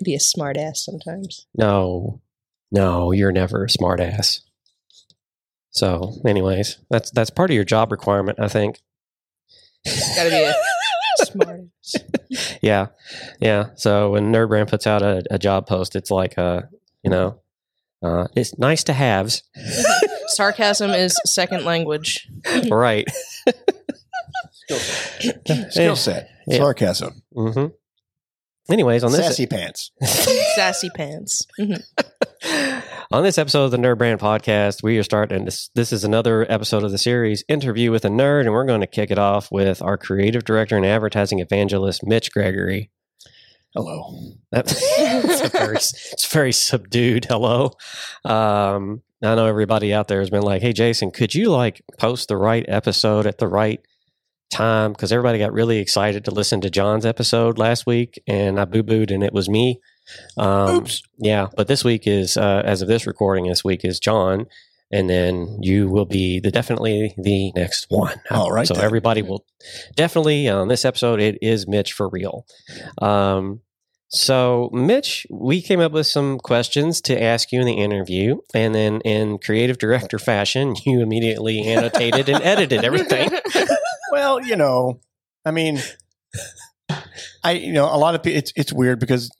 can be a smart ass sometimes. No, no, you're never a smartass. So, anyways, that's that's part of your job requirement, I think. Got to be a smart ass. Yeah, yeah. So when Nerd Brand puts out a, a job post, it's like, uh, you know, uh, it's nice to haves, Sarcasm is second language. right? Skill set, Skill Yeah. sarcasm, hmm Anyways, on this sassy pants. Sassy pants. Mhm. on this episode of the Nerd Brand Podcast, we are starting. This this is another episode of the series Interview with a Nerd, and we're going to kick it off with our creative director and advertising evangelist, Mitch Gregory. Hello. That- it's, a very, it's very subdued. Hello. Um, I know everybody out there has been like, "Hey, Jason, could you like post the right episode at the right time?" Because everybody got really excited to listen to John's episode last week, and I boo booed, and it was me. Um, Oops. Yeah, but this week is, uh, as of this recording, this week is John, and then you will be the definitely the next one. All right So then. everybody will definitely on this episode. It is Mitch for real. Um, so Mitch, we came up with some questions to ask you in the interview, and then in creative director fashion, you immediately annotated and edited everything. Well, you know, I mean, I you know a lot of people. It's it's weird because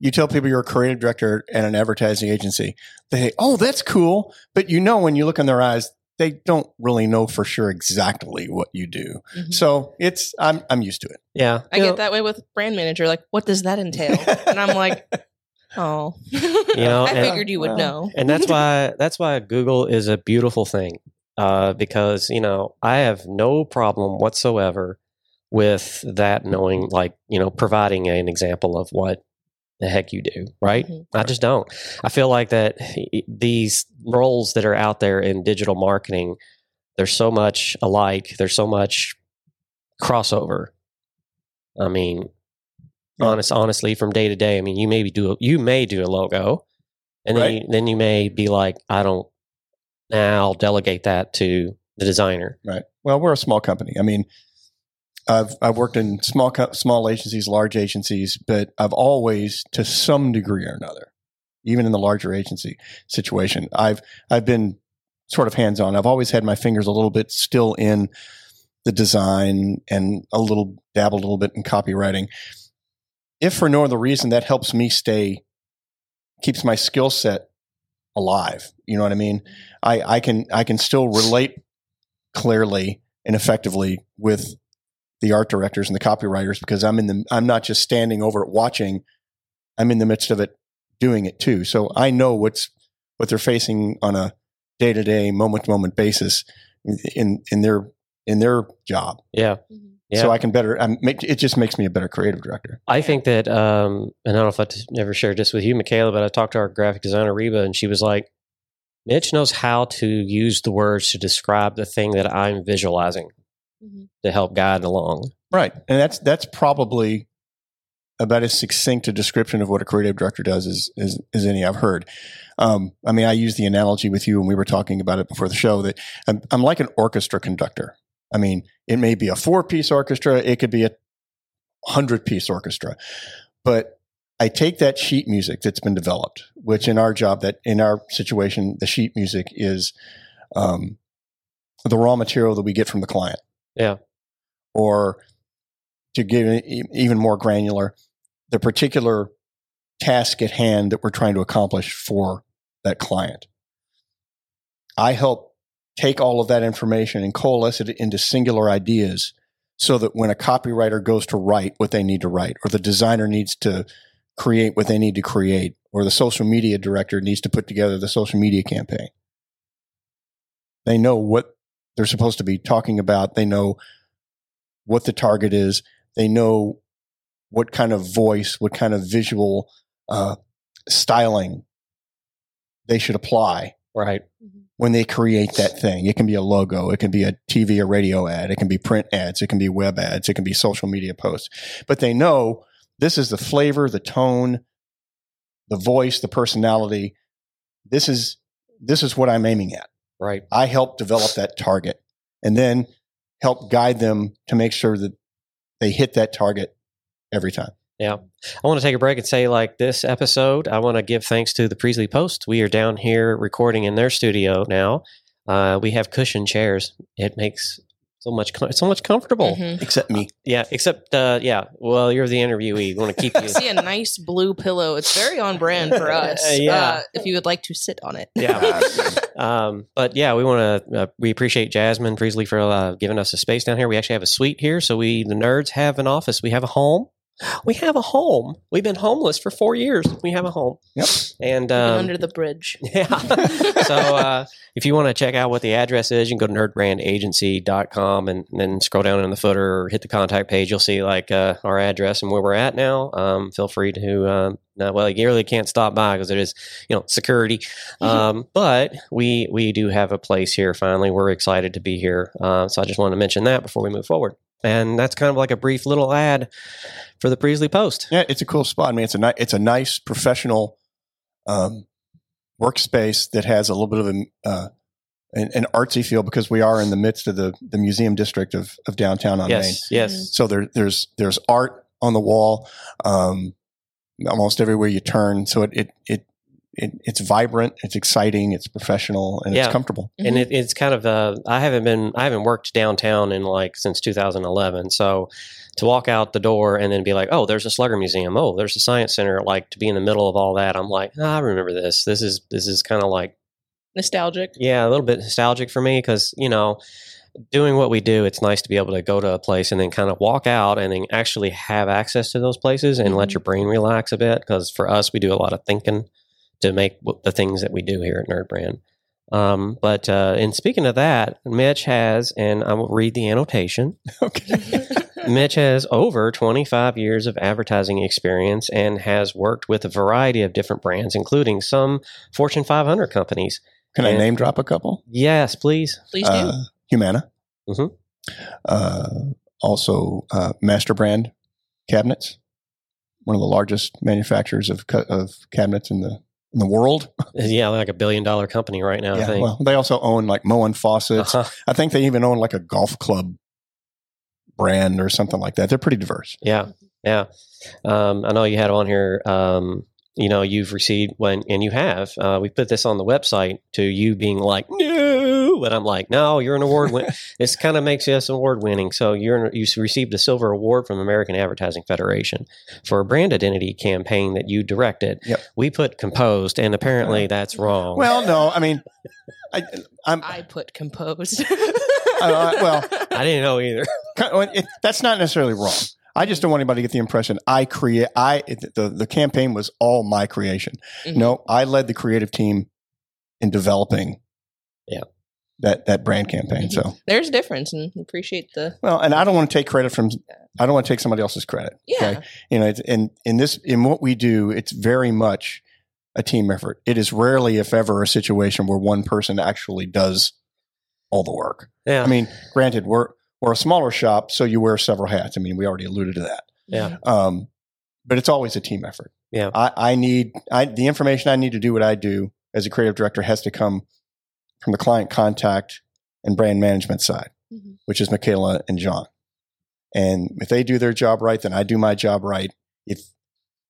you tell people you're a creative director at an advertising agency. They "Oh, that's cool," but you know when you look in their eyes, they don't really know for sure exactly what you do. Mhm. So it's I'm I'm used to it. Yeah, I you know, get that way with brand manager. Like, what does that entail? And I'm like, oh, you know, I and- figured you would well, know. and that's why that's why Google is a beautiful thing uh, because you know I have no problem whatsoever with that knowing like you know providing an example of what the heck you do right Mhm. I just don't I feel like that these roles that are out there in digital marketing there's so much alike there's so much crossover I mean honest honestly from day to day I mean you maybe do a, you may do a logo and then Right. you, then you may be like I don't now I'll delegate that to the designer Right. Well, we're a small company. I mean, I've I've worked in small small agencies, large agencies, but I've always, to some degree or another, even in the larger agency situation, I've I've been sort of hands on. I've always had my fingers a little bit still in the design and a little dabbled a little bit in copywriting. If for no other reason, that helps me stay, keeps my skill set alive. You know what I mean? I, I can I can still relate clearly and effectively with the art directors and the copywriters because I'm in the I'm not just standing over it watching. I'm in the midst of it doing it too. So I know what's what they're facing on a day to day, moment to moment basis in in their in their job. yeah Yeah. So I can better. I'm make, it just makes me a better creative director. I think that, um, and I don't know if I t- ever shared this with you, Michaela, but I talked to our graphic designer, Reba, and she was like, Mitch knows how to use the words to describe the thing that I'm visualizing Mhm. to help guide along. Right, and that's that's probably about as succinct a description of what a creative director does as as, as any I've heard. Um, I mean, I used the analogy with you when we were talking about it before the show that I'm, I'm like an orchestra conductor. I mean, it may be a four piece orchestra, it could be a hundred piece orchestra, but I take that sheet music that's been developed, which in our job, that in our situation, the sheet music is um, the raw material that we get from the client Yeah. or to give even more granular, the particular task at hand that we're trying to accomplish for that client. I help take all of that information and coalesce it into singular ideas so that when a copywriter goes to write what they need to write, or the designer needs to create what they need to create, or the social media director needs to put together the social media campaign, they know what they're supposed to be talking about. They know what the target is. They know what kind of voice, what kind of visual uh, styling they should apply Right. when they create that thing. It can be a logo, it can be a TV or radio ad, it can be print ads, it can be web ads, it can be social media posts. But they know this is the flavor, the tone, the voice, the personality. This is this is what I'm aiming at. Right. I help develop that target and then help guide them to make sure that they hit that target every time. Yeah. I want to take a break and say, like, this episode, I want to give thanks to the Priestley Post. We are down here recording in their studio now. Uh, we have cushion chairs. It makes so much com- so much comfortable. Mhm. Except me. Yeah, except uh, yeah. Well, you're the interviewee. We want to keep you. See a nice blue pillow. It's very on brand for us. Yeah. Uh, if you would like to sit on it. yeah. Um, but yeah, we want to. Uh, we appreciate Jasmine Priestley for uh, giving us a space down here. We actually have a suite here, so we the nerds have an office. We have a home. We have a home. We've been homeless for four years. We have a home. Yep. And um, under the bridge. yeah. so uh, if you want to check out what the address is, you can go to nerdbrandagency.com and then scroll down in the footer or hit the contact page. You'll see like uh, our address and where we're at now. Um, feel free to, um, no, well, you really can't stop by because it is, you know, security. Um, but we we do have a place here finally. We're excited to be here. Uh, so I just wanted to mention that before we move forward. And that's kind of like a brief little ad for the Priestley Post. Yeah, it's a cool spot. I mean, it's a ni- it's a nice professional um, workspace that has a little bit of a, uh, an, an artsy feel because we are in the midst of the, the museum district of, of downtown on Main. Yes, yes. So there, there's there's art on the wall, um, almost everywhere you turn. So it it, it it it's vibrant, it's exciting, it's professional, and Yeah. it's comfortable. and it, it's kind of uh, I haven't been I haven't worked downtown in like since 2011. So to walk out the door and then be like, oh, there's a Slugger Museum. Oh, there's a Science Center. Like to be in the middle of all that, I'm like, ah, I remember this. This is this is kind of like Nostalgic. yeah, a little bit nostalgic for me because you know. Doing what we do, it's nice to be able to go to a place and then kind of walk out and then actually have access to those places and let Mhm. your brain relax a bit. Because for us, we do a lot of thinking to make w- the things that we do here at Nerd Brand. Um, but uh, and speaking of that, Mitch has, and I will read the annotation. Okay. Mitch has over 25 years of advertising experience and has worked with a variety of different brands, including some Fortune 500 companies. Can I name drop a couple? Yes, please. Please do. Uh, Humana. Mhm. Uh, also, uh, Master Brand cabinets, one of the largest manufacturers of of cabinets in the in the world. Yeah, like a billion dollar company right now. I think. well, they also own like Moen faucets. Uh-huh. I think they even own like a golf club brand or something like that. They're pretty diverse. Yeah, yeah. Um, I know you had on here. Um, you know, you've received when, and you have. Uh, we put this on the website to you being like, no, but I'm like, no, you're an award win. this kind of makes us award winning. So you're you received a silver award from American Advertising Federation for a brand identity campaign that you directed. Yep. We put composed, and apparently that's wrong. Well, no, I mean, I, I'm I put composed. Uh, well, I didn't know either. it, that's not necessarily wrong. I just don't want anybody to get the impression I create. I the the campaign was all my creation. Mhm. No, I led the creative team in developing. Yeah. That that brand campaign. So There's a difference, and appreciate the well, and I don't want to take credit from. I don't want to take somebody else's credit. yeah. You know, it's, in in this in what we do, it's very much a team effort. It is rarely, if ever, a situation where one person actually does all the work. Yeah. I mean, granted, we're we're a smaller shop, so you wear several hats. I mean, we already alluded to that. Yeah. Um, but it's always a team effort. Yeah. I, I need I the information I need to do what I do as a creative director has to come from the client contact and brand management side, Mhm. which is Michaela and John. And if they do their job right, then I do my job right. If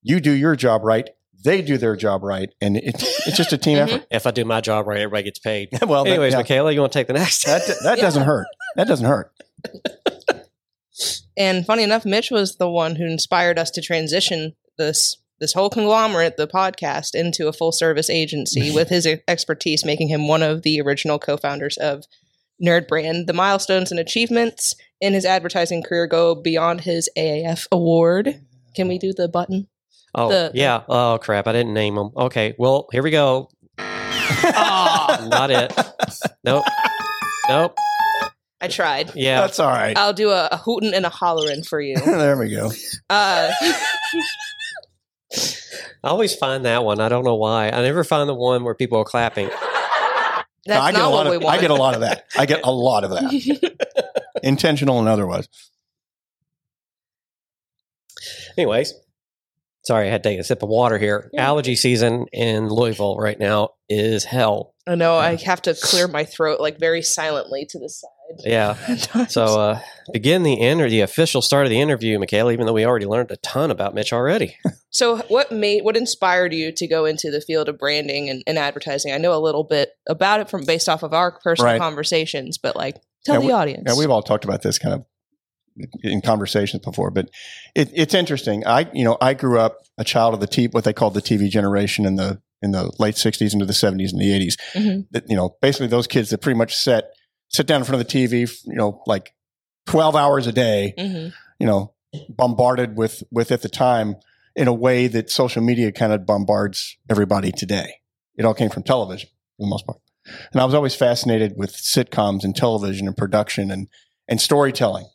you do your job right, they do their job right, and it, it's just a team Mhm. effort. if I do my job right, everybody gets paid. well, that- Anyways, yeah, Michaela, you want to take the next? that that Yeah. doesn't hurt. That doesn't hurt. And funny enough, Mitch was the one who inspired us to transition this this whole conglomerate, the podcast, into a full service agency with his expertise, making him one of the original co-founders of Nerd Brand. The milestones and achievements in his advertising career go beyond his AAF award. Can we do the button? Oh, The- yeah. Oh, crap. I didn't name them. Okay. Well, here we go. Ah, Not it. Nope. Nope. I tried. Yeah. That's all right. I'll do a, a hootin' and a hollerin' for you. there we go. Uh, I always find that one. I don't know why. I never find the one where people are clapping. that's I get a not lot what we of want. I get a lot of that. I get a lot of that, intentional and otherwise. Anyways, sorry, I had to take a sip of water here. Yeah. Allergy season in Louisville right now is hell. I know I have to clear my throat like very silently to the side. Yeah. So uh, begin the inter- the official start of the interview, Michaela. Even though we already learned a ton about Mitch already. So, what made what inspired you to go into the field of branding and, and advertising? I know a little bit about it from based off of our personal Right. conversations, but like tell Yeah, the we- audience. Yeah, we've all talked about this kind of in conversations before, but it, it's interesting. I, you know, I grew up a child of the T, what they called the TV generation in the in the late '60s into the '70s and the '80s. Mhm. You know, basically those kids that pretty much sit sit down in front of the TV, you know, like 12 hours a day, Mhm. you know, bombarded with with at the time in a way that social media kind of bombards everybody today. It all came from television for the most part. And I was always fascinated with sitcoms and television and production and and storytelling.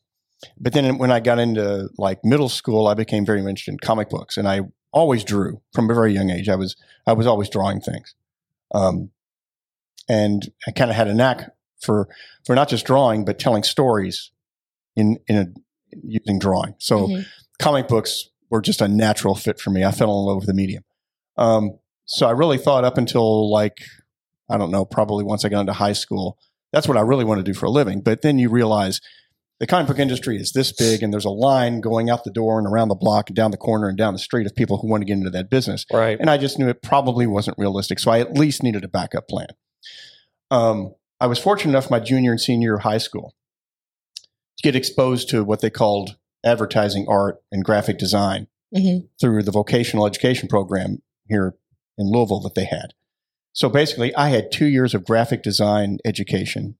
But then when I got into like middle school, I became very interested in comic books, and I always drew from a very young age. I was I was always drawing things, um, and I kind of had a knack for for not just drawing but telling stories in in a using drawing. So Mhm. comic books were just a natural fit for me. I fell in love with the medium. Um, so I really thought up until like, I don't know, probably once I got into high school, that's what I really want to do for a living. But then you realize the comic book industry is this big and there's a line going out the door and around the block and down the corner and down the street of people who want to get into that business. Right. And I just knew it probably wasn't realistic. So I at least needed a backup plan. Um, I was fortunate enough my junior and senior year of high school to get exposed to what they called advertising art and graphic design Mhm. through the vocational education program here in Louisville that they had. So basically, I had two years of graphic design education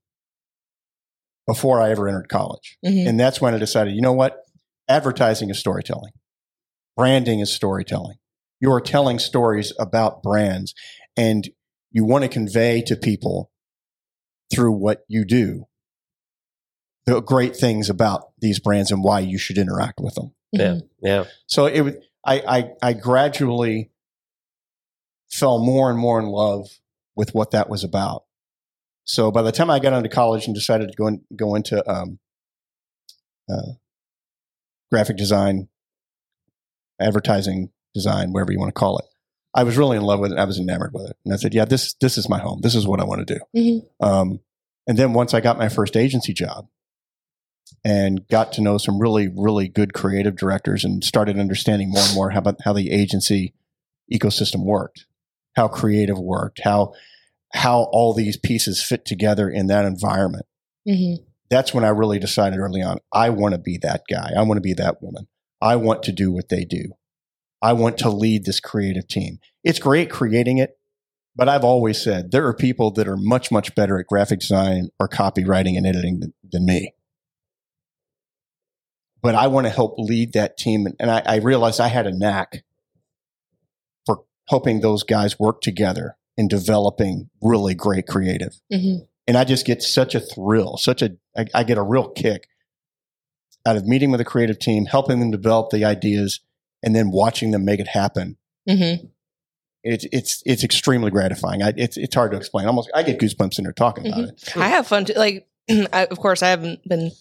before I ever entered college. Mhm. And that's when I decided, you know what? Advertising is storytelling. Branding is storytelling. You are telling stories about brands and you want to convey to people through what you do the great things about these brands and why you should interact with them. Mhm. Yeah. So it I, I, I gradually fell more and more in love with what that was about. So by the time I got into college and decided to go in, go into um, uh, graphic design, advertising design, whatever you want to call it, I was really in love with it. I was enamored with it, and I said, "Yeah, this this is my home. This is what I want to do." Mhm. Um, and then once I got my first agency job and got to know some really, really good creative directors and started understanding more and more how about how the agency ecosystem worked, how creative worked, how how all these pieces fit together in that environment. Mhm. That's when I really decided early on, I want to be that guy. I want to be that woman. I want to do what they do. I want to lead this creative team. It's great creating it, but I've always said there are people that are much, much better at graphic design or copywriting and editing than, than me. But I want to help lead that team. And- And I, I realized I had a knack for helping those guys work together in developing really great creative. Mhm. And I just get such a thrill, such a, I, I get a real kick out of meeting with a creative team, helping them develop the ideas, and then watching them make it happen Mhm. it's it's it's extremely gratifying. I, it's it's hard to explain. Almost, I get goosebumps in there talking about it. I have fun. To, like, I, of course, I haven't been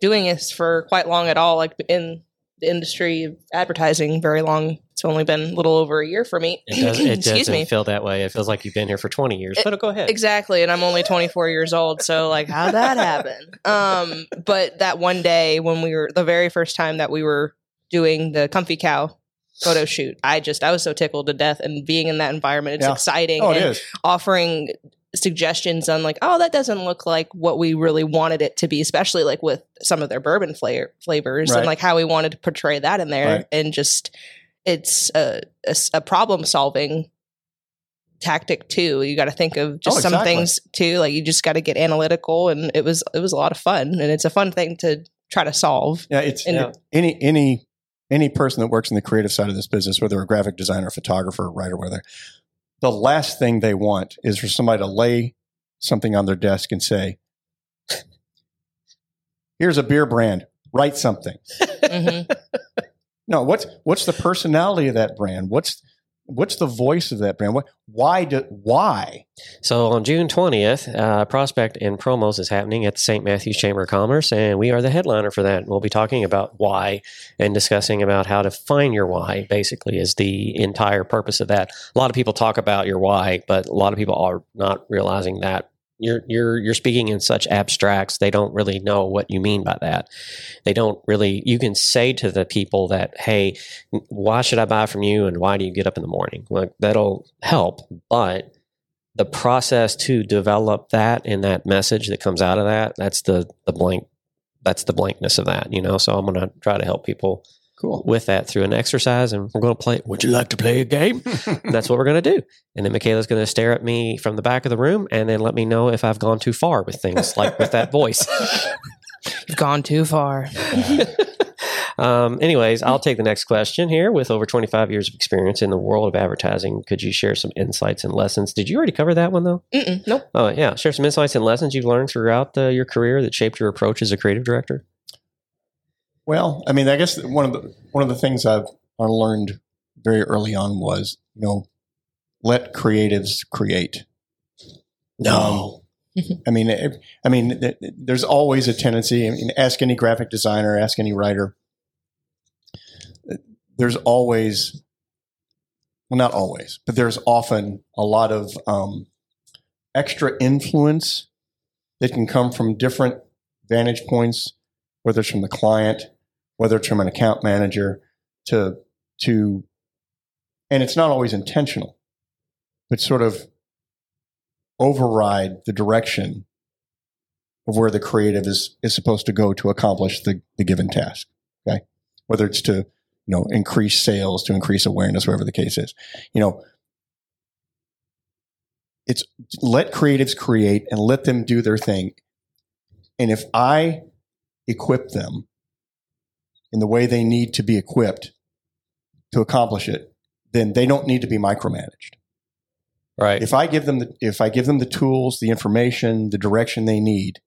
doing this for quite long at all. Like in the industry of advertising, very long. It's only been a little over a year for me. It, does, it Excuse doesn't me. feel that way. It feels like you've been here for 20 years. It- but go ahead. Exactly, and I'm only 24 years old, so like, how'd that happen? Um, but that one day when we were the very first time that we were doing the Comfy Cow photo shoot, I just I was so tickled to death, and being in that environment, it's Yeah. exciting. Oh, it and is. offering suggestions on like, oh, that doesn't look like what we really wanted it to be, especially like with some of their bourbon flavor flavors Right. and like how we wanted to portray that in there, Right. and just it's a problem solving tactic too. You got to think of just Oh, some exactly. things too. Like you just got to get analytical, and it was it was a lot of fun, and it's a fun thing to try to solve. Yeah, it's And- Yeah. any any any person that works in the creative side of this business, whether a graphic designer, photographer, writer, whether the last thing they want is for somebody to lay something on their desk and say, "Here's a beer brand. Write something." Mhm. No, what's what's the personality of that brand? What's what's the voice of that brand? Why do why? So on June 20th, uh, Prospect and Promos is happening at the St. Matthew's Chamber of Commerce, and we are the headliner for that. We'll be talking about why and discussing about how to find your why, basically, is the entire purpose of that. A lot of people talk about your why, but a lot of people are not realizing that you're you're you're speaking in such abstracts they don't really know what you mean by that. They don't really you can say to the people that hey why should i buy from you and why do you get up in the morning? Like that'll help but the process to develop that and that message that comes out of that that's the the blank that's the blankness of that you know? So i'm going to try to help people Cool. with that through an exercise and we're going to play would you like to play a game that's what we're going to do. And then Michaela's going to stare at me from the back of the room and then let me know if I've gone too far with things like with that voice. You've gone too far. um, anyways, I'll take the next question here. With over 25 years of experience in the world of advertising, could you share some insights and lessons? Did you already cover that one though? Mm-mm, nope. Oh, yeah. Share some insights and lessons you've learned throughout uh, your career that shaped your approach as a creative director. Well, I mean, I guess one of the one of the things I've I learned very early on was, you know, let creatives create. Um, I mean, I mean, th- th- there's always a tendency. I mean, ask any graphic designer, ask any writer. There's always, well, not always, but there's often a lot of um, extra influence that can come from different vantage points, whether it's from the client, whether it's from an account manager, to to, and it's not always intentional, but sort of override the direction of where the creative is is supposed to go to accomplish the, the given task. Okay. Whether it's to, you know, increase sales, to increase awareness, whatever the case is. You know, it's let creatives create and let them do their thing. And if I equip them in the way they need to be equipped to accomplish it, then they don't need to be micromanaged Right. if I give them the if I give them the tools, the information, the direction they need,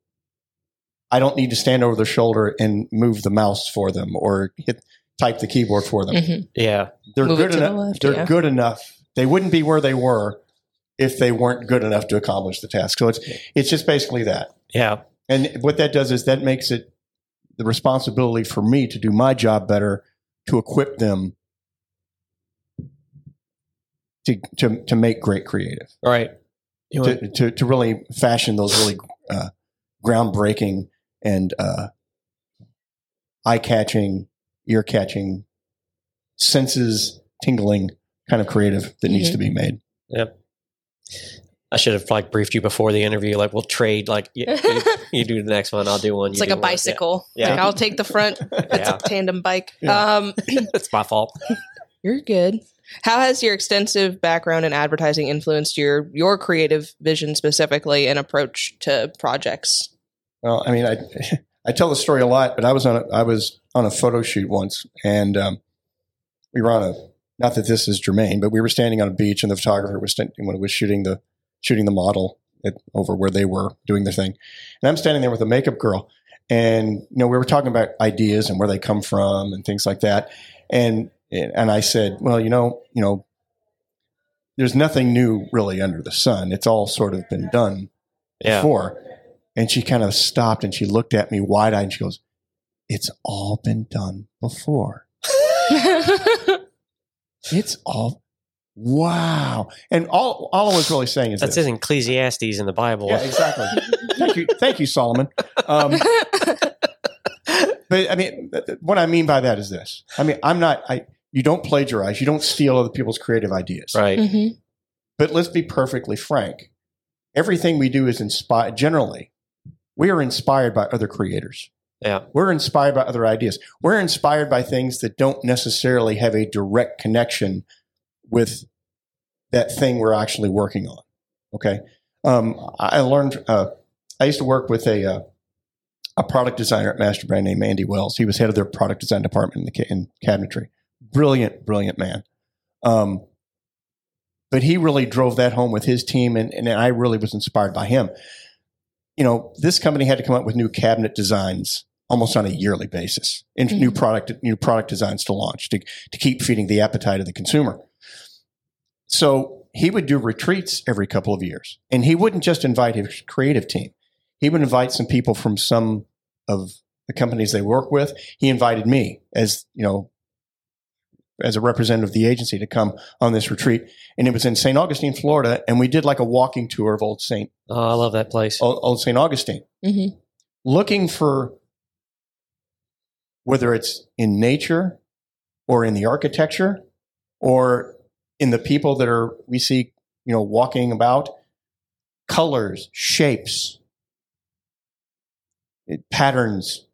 I don't need to stand over their shoulder and move the mouse for them or hit type the keyboard for them. Mhm. yeah. They're Move good to the enough. left, they're yeah. good enough. They wouldn't be where they were if they weren't good enough to accomplish the task. So it's it's just basically that. Yeah. And what that does is that makes it the responsibility for me to do my job better to equip them to to, to make great creative Right. You want- to, to, to really fashion those really uh, groundbreaking and uh, eye catching, ear catching, senses tingling kind of creative that needs Mhm. to be made. I should have like briefed you before the interview. Like we'll trade. Like you, you, you do the next one, I'll do one. It's you like a one. Bicycle. Yeah. Like I'll take the front. It's Yeah. a tandem bike. Yeah. Um, it's my fault. you're good. How has your extensive background in advertising influenced your your creative vision specifically and approach to projects? Well, I mean, I I tell the story a lot, but I was on a, I was on a photo shoot once, and um, we were on a not that this is germane, but we were standing on a beach, and the photographer was stand, when it was shooting the shooting the model at, over where they were doing their thing, and I'm standing there with a makeup girl, and you know we were talking about ideas and where they come from and things like that, and and I said, well, you know, you know, there's nothing new really under the sun. It's all sort of been done Yeah. before. And she kind of stopped and she looked at me wide eyed and she goes, It's all been done before. It's all wow. And all all I was really saying is That's this. in Ecclesiastes in the Bible. Yeah, exactly. thank you, thank you, Solomon. Um, but I mean, th- th- what I mean by that is this. I mean, I'm not. I you don't plagiarize. You don't steal other people's creative ideas. Right. Mhm. But let's be perfectly frank. Everything we do is inspired. Generally, we are inspired by other creators. Yeah. We're inspired by other ideas. We're inspired by things that don't necessarily have a direct connection with that thing we're actually working on. Okay. Um, I learned, uh, I used to work with a, uh, a product designer at Master Brand named Andy Wells. He was head of their product design department in, the, in cabinetry. Brilliant, brilliant man. Um, but he really drove that home with his team, and, and I really was inspired by him. You know, this company had to come up with new cabinet designs almost on a yearly basis, and new Mhm. product new product designs to launch to to keep feeding the appetite of the consumer. So he would do retreats every couple of years, and he wouldn't just invite his creative team; he would invite some people from some of the companies they work with. He invited me as you know as a representative of the agency to come on this retreat, and it was in St. Augustine, Florida, and we did like a walking tour of Old St. Oh, I love that place. Old, Old St. Augustine, Mhm. looking for whether it's in nature or in the architecture or in the people that are we see, you know, walking about, colors, shapes, it- patterns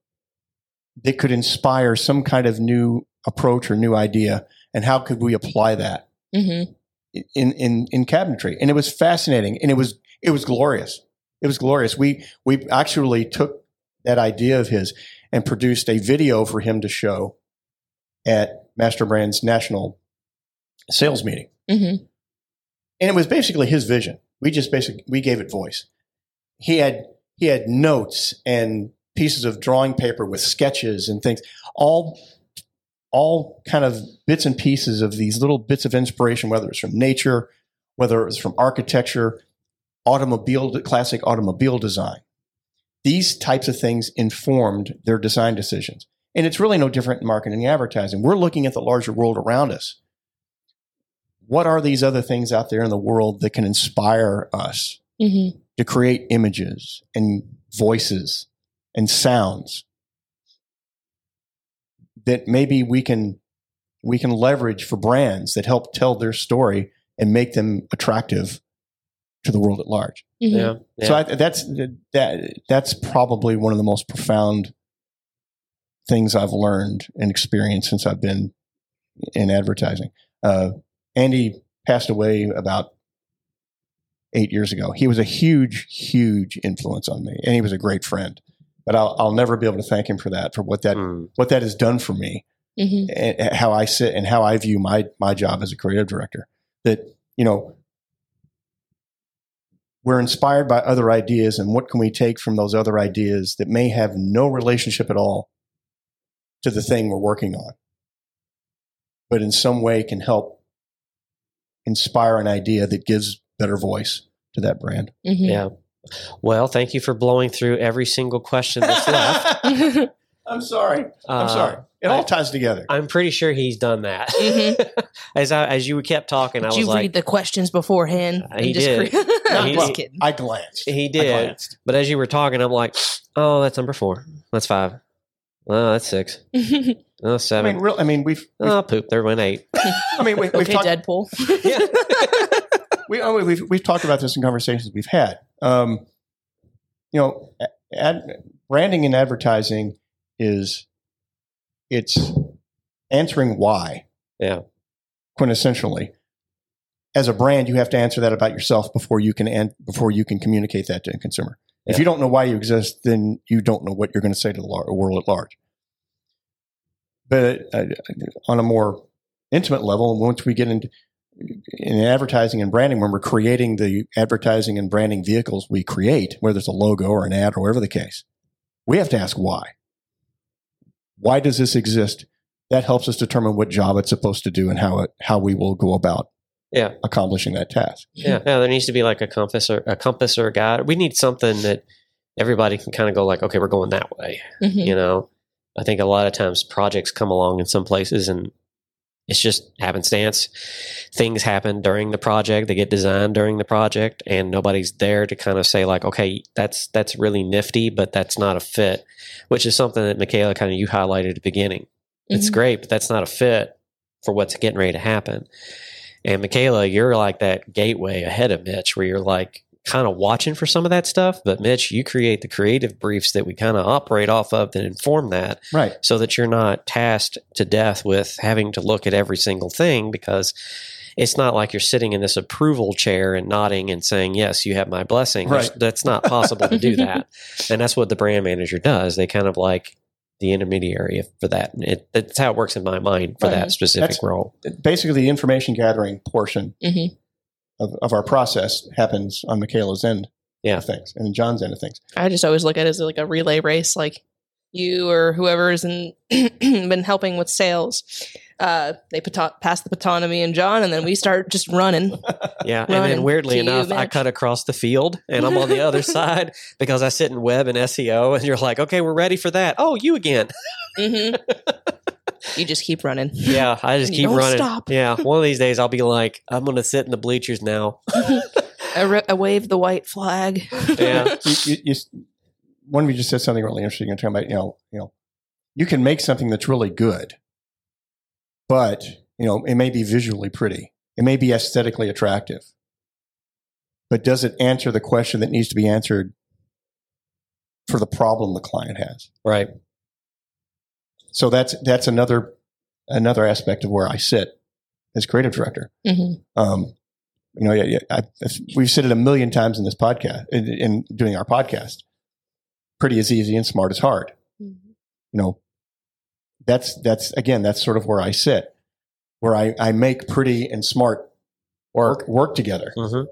that could inspire some kind of new approach or new idea, and how could we apply that? Mhm. in in in cabinetry, and it was fascinating, and it was it was glorious. It was glorious. We we actually took that idea of his and produced a video for him to show at Master Brand's national sales meeting, Mhm. and it was basically his vision. We just basically we gave it voice. He had he had notes and pieces of drawing paper with sketches and things, all all kind of bits and pieces of these little bits of inspiration, whether it's from nature, whether it was from architecture, automobile, classic automobile design. These types of things informed their design decisions. And it's really no different in marketing and advertising. We're looking at the larger world around us. What are these other things out there in the world that can inspire us Mhm. to create images and voices and sounds that maybe we can we can leverage for brands that help tell their story and make them attractive to the world at large. Mhm. Yeah. yeah. So I, that's that that's probably one of the most profound things I've learned and experienced since I've been in advertising. Uh, Andy passed away about eight years ago. He was a huge, huge influence on me, and he was a great friend. But I'll, I'll never be able to thank him for that, for what that Mm. what that has done for me Mhm. and and how I sit and how I view my my job as a creative director. That you know, we're inspired by other ideas, and what can we take from those other ideas that may have no relationship at all to the thing we're working on, but in some way can help inspire an idea that gives better voice to that brand. Mhm. Yeah. Well, thank you for blowing through every single question that's left. I'm sorry. I'm Uh, sorry. It all I- ties together. I'm pretty sure he's done that. Mhm. as I, as you kept talking, I Did was you like, read the questions beforehand? Uh, he And just did. cre- I'm He- just kidding. I glanced. he I did. glanced. But as you were talking, I'm like, oh, that's number four. That's five. Oh, that's six. Oh, I mean, real. I mean, we've. we've oh, poop. There went eight. I mean, we, we've okay, talked. Deadpool. yeah. we, oh, we've we've talked about this in conversations we've had. Um, you know, ad, branding and advertising is it's answering why Yeah. quintessentially. As a brand, you have to answer that about yourself before you can an, before you can communicate that to a consumer. If Yeah. you don't know why you exist, then you don't know what you're going to say to the lar- world at large. But uh, on a more intimate level, once we get into in advertising and branding, when we're creating the advertising and branding vehicles we create, whether it's a logo or an ad or whatever the case, we have to ask why. Why does this exist? That helps us determine what job it's supposed to do and how it how we will go about Yeah. accomplishing that task. Yeah. Yeah. There needs to be like a compass or a compass or a guide. We need something that everybody can kind of go like, okay, we're going that way. Mhm. You know, I think a lot of times projects come along in some places and it's just happenstance. Things happen during the project. They get designed during the project, and nobody's there to kind of say like, "Okay, that's that's really nifty, but that's not a fit." Which is something that Michaela kind of you highlighted at the beginning. It's Mhm. great, but that's not a fit for what's getting ready to happen. And Michaela, you're like that gateway ahead of Mitch, where you're like kind of watching for some of that stuff. But Mitch, you create the creative briefs that we kind of operate off of that inform that Right. so that you're not tasked to death with having to look at every single thing because it's not like you're sitting in this approval chair and nodding and saying, Yes, you have my blessing. Right. That's not possible to do that. And that's what the brand manager does. They kind of like the intermediary for that. And It, that's how it works in my mind for Right. that specific That's- role. Basically, the information gathering portion Mhm. of, of our process happens on Michaela's end Yeah. of things and John's end of things. I just always look at it as like a relay race. Like you or whoever is in been helping with sales, uh, they baton, pass the baton to me and John, and then we start just running. Yeah, and then weirdly to you, enough, I Mitch. cut across the field and I'm on the other side because I sit in web and SEO, and you're like, okay, we're ready for that. Oh, you again. hmm You just keep running. Yeah, I just keep running. stop. Yeah, one of these days I'll be like, I'm going to sit in the bleachers now. I, ra- I wave the white flag. Yeah. you, you, you, one of you just said something really interesting. You're talking about, you know, you know, you can make something that's really good, but you know, it may be visually pretty, it may be aesthetically attractive, but does it answer the question that needs to be answered for the problem the client has? Right. So that's that's another another aspect of where I sit as creative director. Mhm. Um, you know, yeah, yeah, I, we've said it a million times in this podcast, in, in doing our podcast. Pretty is easy and smart is hard. You know, that's that's again, that's sort of where I sit, where I, I make pretty and smart work work together, hmm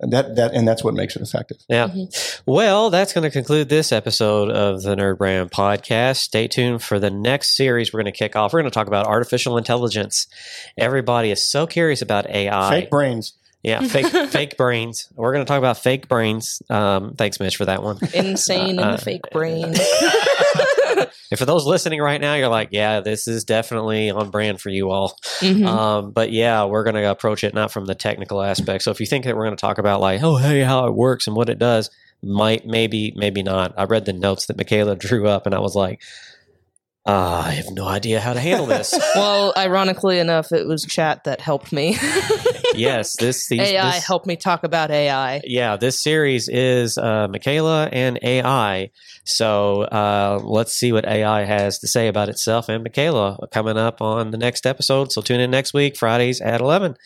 and that that and that's what makes it effective. Yeah. Mhm. Well, that's going to conclude this episode of the Nerd Brand podcast. Stay tuned for the next series we're going to kick off. We're going to talk about artificial intelligence. Everybody is so curious about AI. Fake brains. Yeah, fake fake brains. We're going to talk about fake brains. Um, thanks, Mitch, for that one. Insane in Uh, the fake brain. And for those listening right now, you're like, yeah, this is definitely on brand for you all. Mhm. Um, but yeah, we're going to approach it not from the technical aspect. So if you think that we're going to talk about like, oh, hey, how it works and what it does, might maybe maybe not. I read the notes that Michaela drew up, and I was like, uh, I have no idea how to handle this. well, ironically enough, it was chat that helped me. yes, this these, AI this, helped me talk about AI. Yeah, this series is uh, Michaela and AI. So uh, let's see what AI has to say about itself and Michaela coming up on the next episode. So tune in next week, Fridays at 11.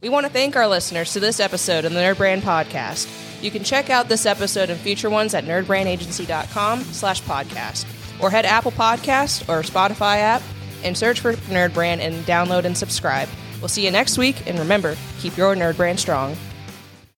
We want to thank our listeners to this episode of the Nerd Brand Podcast. You can check out this episode and future ones at nerdbrandagency.com slash podcast or head Apple Podcast or Spotify app and search for Nerd Brand and download and subscribe. We'll see you next week, and remember, keep your Nerd Brand strong.